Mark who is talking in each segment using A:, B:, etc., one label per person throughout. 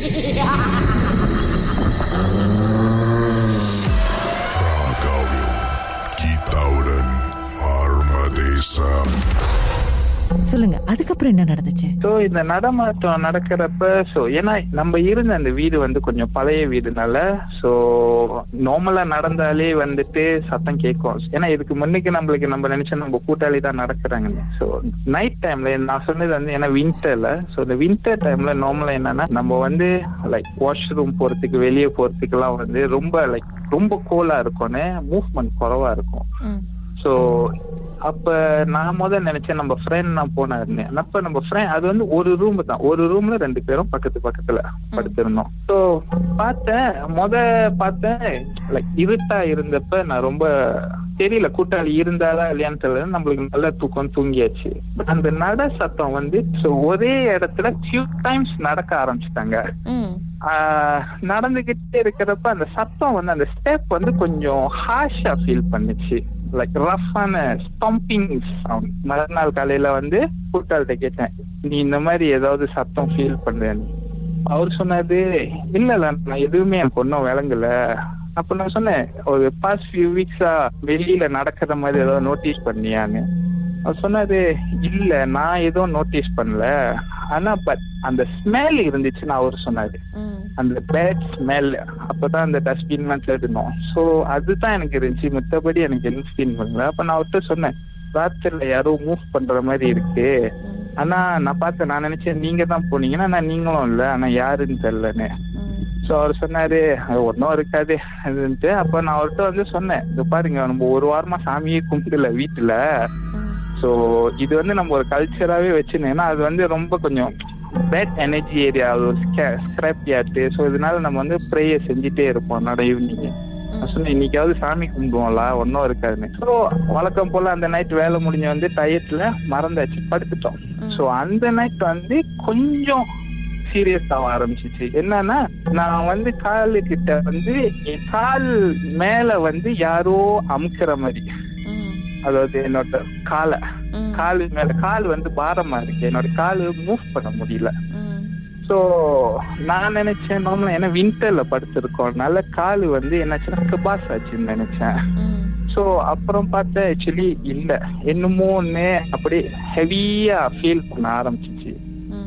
A: Yeah. அதுக்கப்புறம் என்ன நடந்துச்சு?
B: ஸோ இந்த நடமாட்டம் நடக்கிறப்ப ஸோ ஏன்னா நம்ம இருந்த அந்த வீடு வந்து கொஞ்சம் பழைய வீடுனால ஸோ நார்மலா நடந்தாலே வந்துட்டு சத்தம் கேட்கும். ஏன்னா இதுக்கு முன்னுக்கு நம்மளுக்கு நம்ம நினைச்சா நம்ம கூட்டாளி தான் நடக்கிறாங்கன்னு ஸோ நைட் டைம்ல நான் சொன்னது வந்து ஏன்னா வின்டர்ல ஸோ இந்த வின்டர் டைம்ல நார்மலா என்னன்னா நம்ம வந்து லைக் வாஷ்ரூம் போறதுக்கு வெளியே போறதுக்கெல்லாம் வந்து ரொம்ப லைக் ரொம்ப கோலா இருக்கும்னு மூவ்மெண்ட் குறவா இருக்கும். ஸோ அப்ப நான் முதல்ல நினைச்சேன் நம்ம ஃப்ரெண்ட் நான் போனாருன்னு. அப்ப நம்ம ஃப்ரெண்ட் அது வந்து ஒரு ரூம் தான். ஒரு ரூம்ல ரெண்டு பேரும் பக்கத்து பக்கத்துல படுத்திருந்தோம். ஸோ பார்த்தேன் முத பார்த்தேன் லைக் இருட்டா இருந்தப்ப நான் ரொம்ப தெரியல கூட்டாளி இருந்தாலா இல்லையான்னு தெரியல. நம்மளுக்கு நல்ல தூக்கம் தூங்கியாச்சு. அந்த நட சத்தம் வந்து ஒரே இடத்துல ஃபியூ டைம்ஸ் நடக்க ஆரம்பிச்சிட்டாங்க. நடந்துகிட்டே இருக்கிறப்ப அந்த சத்தம் வந்து அந்த ஸ்டெப் வந்து கொஞ்சம் ஹாஷா ஃபீல் பண்ணுச்சு. லைக் ரஃப்பான ஸ்டம்பிங் சவுண்ட் மறுநாள் காலையில வந்து கூட்டாள்கிட்ட கேட்டேன் நீ இந்த மாதிரி ஏதாவது சத்தம் ஃபீல் பண்றேன்னு. அவர் சொன்னது இல்ல இல்ல நான் எதுவுமே எனக்கு ஒன்றும் விளங்கல. அப்ப நான் சொன்னேன் ஒரு பாஸ்ட் ஃபியூ வீக்ஸா வெளியில நடக்கிற மாதிரி ஏதாவது நோட்டீஸ் பண்ணியான்னு. அவர் சொன்னது இல்ல நான் எதுவும் நோட்டீஸ் பண்ணல. ஆனா பட் அந்த ஸ்மெல் இருந்துச்சுன்னு அவர் சொன்னாரு. அந்த பேட் ஸ்மெல் அப்பதான் அந்த டஸ்ட்பின்லாம் தேடினோம். ஸோ அதுதான் எனக்கு இருந்துச்சு. மத்தபடி எனக்கு எந்த ஃபீல் பண்ணல. அப்ப நான் அவர்கிட்ட சொன்னேன் ராத்திரில யாரோ மூவ் பண்ற மாதிரி இருக்கு. ஆனா நான் பார்த்தேன் நான் நினைச்சேன் நீங்க தான் போனீங்கன்னா நான் நீங்களும் இல்ல. ஆனா யாருன்னு தெரியலன்னு. ஸோ அவர் சொன்னாரு அது ஒன்றும் இருக்காது. அதுன்ட்டு அப்ப நான் அவர்கிட்ட வந்து சொன்னேன் இது பாருங்க நம்ம ஒரு வாரமா சாமியே கும்பிடல வீட்டுல. ஸோ இது வந்து நம்ம ஒரு கல்ச்சராகவே வச்சுருந்தேன்னா அது வந்து ரொம்ப கொஞ்சம் பேட் எனர்ஜி ஏரியா ஒரு ஸ்கிராப் யார்ட்டு ஸோ இதனால நம்ம வந்து ப்ரேயர் செஞ்சுட்டே இருப்போம் நட ஈவினிங் சொன்னேன் இன்னைக்காவது சாமி கும்பிடுவோம்ல ஒன்றும் இருக்காதுன்னு. ஸோ வழக்கம் போல அந்த நைட் வேலை முடிஞ்ச வந்து டயட்ல மறந்தாச்சு படுத்துட்டோம். ஸோ அந்த நைட் வந்து கொஞ்சம் சீரியஸ் ஆக ஆரம்பிச்சிச்சு. என்னன்னா நான் வந்து காலு கிட்ட வந்து என் கால் மேல வந்து யாரோ அமுக்குற மாதிரி. அதாவது என்னோட காலை. கால் மேல கால் வந்து பாரமா இருக்கு. என்னோட கால் மூவ் பண்ண முடியல. ஸோ நான் நினைச்சேன் நார்மலா ஏன்னா வின்டர்ல படுத்திருக்கோம்னால கால் வந்து என்னாச்சுன்னா கபாஸ் ஆச்சுன்னு நினைச்சேன். ஸோ அப்புறம் பார்த்தா ஆக்சுவலி இல்ல. என்னமோ ஒன்று அப்படியே ஹெவியா ஃபீல் பண்ண ஆரம்பிச்சிச்சு.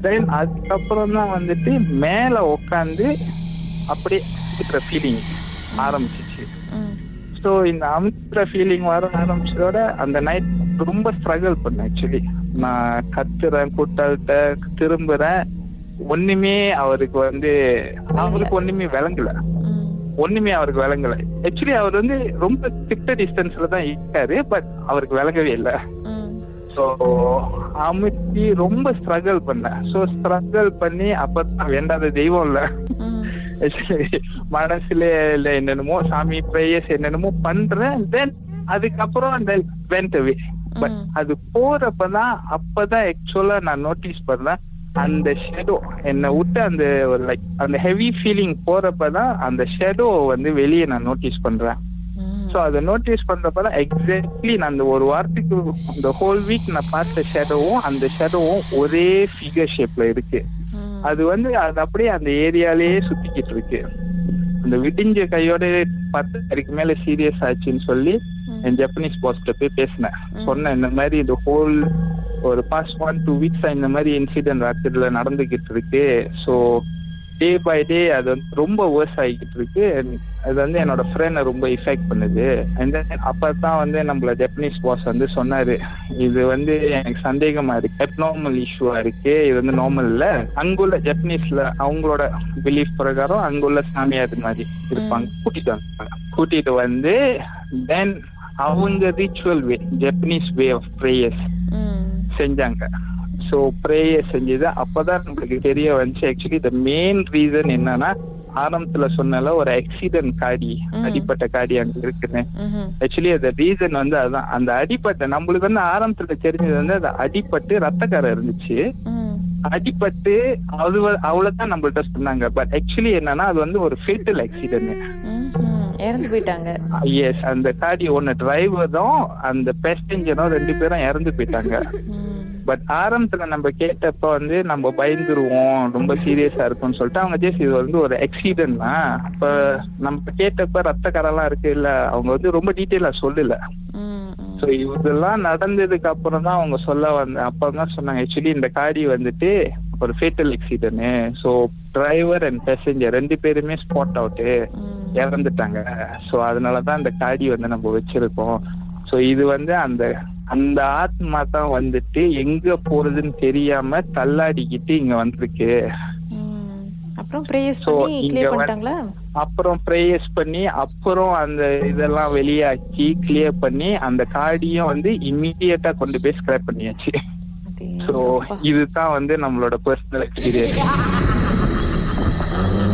B: தென் அதுக்கப்புறம் தான் வந்துட்டு மேல உட்காந்து அப்படியே இருக்கிற ஃபீலிங் ஆரம்பிச்சிச்சு. ஸோ இந்த அமுத்துற ஃபீலிங் வர ஆரம்பிச்சதோட அந்த நைட் ரொம்ப ஸ்ட்ரகிள் பண்ணேன் ஆக்சுவலி நான் கத்துறேன் கூட்டாள்கிட்ட திரும்புறேன். ஒண்ணுமே அவருக்கு வந்து அவருக்கு ஒண்ணுமே விளங்கல. ஒண்ணுமே அவருக்கு விளங்கல. ஆக்சுவலி அவர் வந்து ரொம்ப கிட்ட டிஸ்டன்ஸ்ல தான் இருக்காரு பட் அவருக்கு விளங்கவே இல்லை. ஸோ அமுத்தி ரொம்ப ஸ்ட்ரகிள் பண்ணேன். ஸோ ஸ்ட்ரகிள் பண்ணி அப்பதான் வேண்டாத தெய்வம் இல்லை. மனசுல இல்ல என்னென்னமோ சாமி ப்ரேயர்ஸ் என்னென்னமோ பண்றேன் தென் அதுக்கப்புறம் அந்த வெண்ட் அவே பட் அது போறப்பதான் அப்பதான் ஆக்சுவலா நான் நோட்டீஸ் பண்ணேன் அந்த ஷெடோ என்னை விட்டு அந்த லைக் அந்த ஹெவி ஃபீலிங் போறப்பதான் அந்த ஷெடோ வந்து வெளியே நான் நோட்டீஸ் பண்றேன். ஸோ அதை நோட்டீஸ் பண்றப்பதான் எக்ஸாக்ட்லி நான் அந்த ஒரு வாரத்துக்கு இந்த ஹோல் வீக் நான் பார்த்த ஷேடோவும் அந்த ஷேடோவும் ஒரே ஃபிகர் ஷேப்ல இருக்கு. அது வந்து அது அப்படியே அந்த ஏரியாலேயே சுத்திக்கிட்டு இருக்கு. அந்த விடிஞ்ச கையோட பத்து அதுக்கு மேல சீரியஸ் ஆச்சுன்னு சொல்லி என் ஜப்பனீஸ் பாஸ்ட போய் பேசினேன். சொன்னேன் இந்த மாதிரி இந்த ஹோல் ஒரு பாஸ்ட் ஒன் டூ வீக்ஸ் இந்த மாதிரி இன்சிடென்ட் ராத்திரில நடந்துகிட்டு இருக்கு. ஸோ டே பை டே அது வந்து ரொம்ப வேர்ஸ் ஆகிக்கிட்டு இருக்கு. அது வந்து என்னோட ஃப்ரெண்டை ரொம்ப இஃபெக்ட் பண்ணுது. அண்ட் தென் அப்பதான் வந்து நம்மள ஜப்பனீஸ் பாஸ் வந்து சொன்னாரு இது வந்து எனக்கு சந்தேகமா இருக்கு. அப்நார்மல் இஷ்யூவா இருக்கு. இது வந்து நார்மல் இல்ல. அங்குள்ள ஜப்பனீஸ்ல அவங்களோட பிலீஃப் பிரகாரம் அங்குள்ள சாமியார் மாதிரி இருப்பாங்க. கூட்டிட்டு வந்தாங்க. கூட்டிட்டு வந்து தென் அவங்க ritual way Japanese way of prayers செஞ்சாங்க. ஸோ ப்ரேயர் செஞ்சது. அப்பதான் நம்மளுக்கு தெரிய வந்துச்சு. ஆக்சுவலி த மெயின் ரீசன் என்னன்னா ஆரம்பத்துல சொன்னால ஒரு ஆக்சிடென்ட் காடி அடிப்பட்ட காடி அங்க இருக்குன்னு. ஆக்சுவலி அந்த ரீசன் வந்து அதுதான் அந்த அடிப்பட்ட நம்மளுக்கு வந்து ஆரம்பத்துல தெரிஞ்சது வந்து அது அடிப்பட்டு ரத்தக்காரம் இருந்துச்சு. அடிப்பட்டு அது அவ்வளவுதான் நம்மள்ட்ட சொன்னாங்க. பட் ஆக்சுவலி என்னன்னா அது வந்து ஒரு ஃபேட்டல் ஆக்சிடென்ட்
C: இறந்து போயிட்டாங்க.
B: எஸ் அந்த காடி ஒன்னு டிரைவரும் அந்த பேசஞ்சரும் ரெண்டு பேரும் இறந்து போயிட்டாங்க. பட் ஆரம்பத்துல நம்ம கேட்டப்ப வந்து நம்ம பயந்துருவோம் ரொம்ப சீரியஸா இருக்கும்னு சொல்லிட்டு அவங்க ஜெஸ்ட் இது வந்து ஒரு எக்ஸிடென்ட் தான். அப்ப நம்ம கேட்டப்ப ரத்த கரெல்லாம் இருக்கு இல்ல அவங்க வந்து ரொம்ப டீட்டெயிலா சொல்லல. ஸோ இதெல்லாம் நடந்ததுக்கு அப்புறம் தான் அவங்க சொல்ல வந்த அப்போ தான் சொன்னாங்க ஆக்சுவலி இந்த காடி வந்துட்டு ஒரு fatal accident so driver and passenger ரெண்டு பேருமே ஸ்பாட் அவுட்டு. இறந்துட்டாங்க. ஸோ அதனால தான் இந்த காடி வந்து நம்ம வச்சிருக்கோம். ஸோ இது வந்து அந்த அந்த ஆத்மா தான் வந்துட்டு எங்க போறதுன்னு தெரியாம தள்ளாடிக்கிட்டு இங்க வந்திருக்கு.
C: அப்புறம் ப்ரேயர்ஸ் பண்ணி
B: அப்புறம் ப்ரேயர்ஸ் பண்ணி அப்புறம் அந்த இதெல்லாம் வெளியாக்கி கிளியர் பண்ணி அந்த காடியும் வந்து இம்மீடியட்டா கொண்டு போய் ஸ்கிராப் பண்ணியாச்சு. ஸோ
C: அடேங்கப்பா.
B: இதுதான் வந்து நம்மளோட personal experience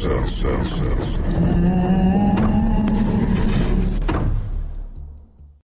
D: Sell, sell, sell.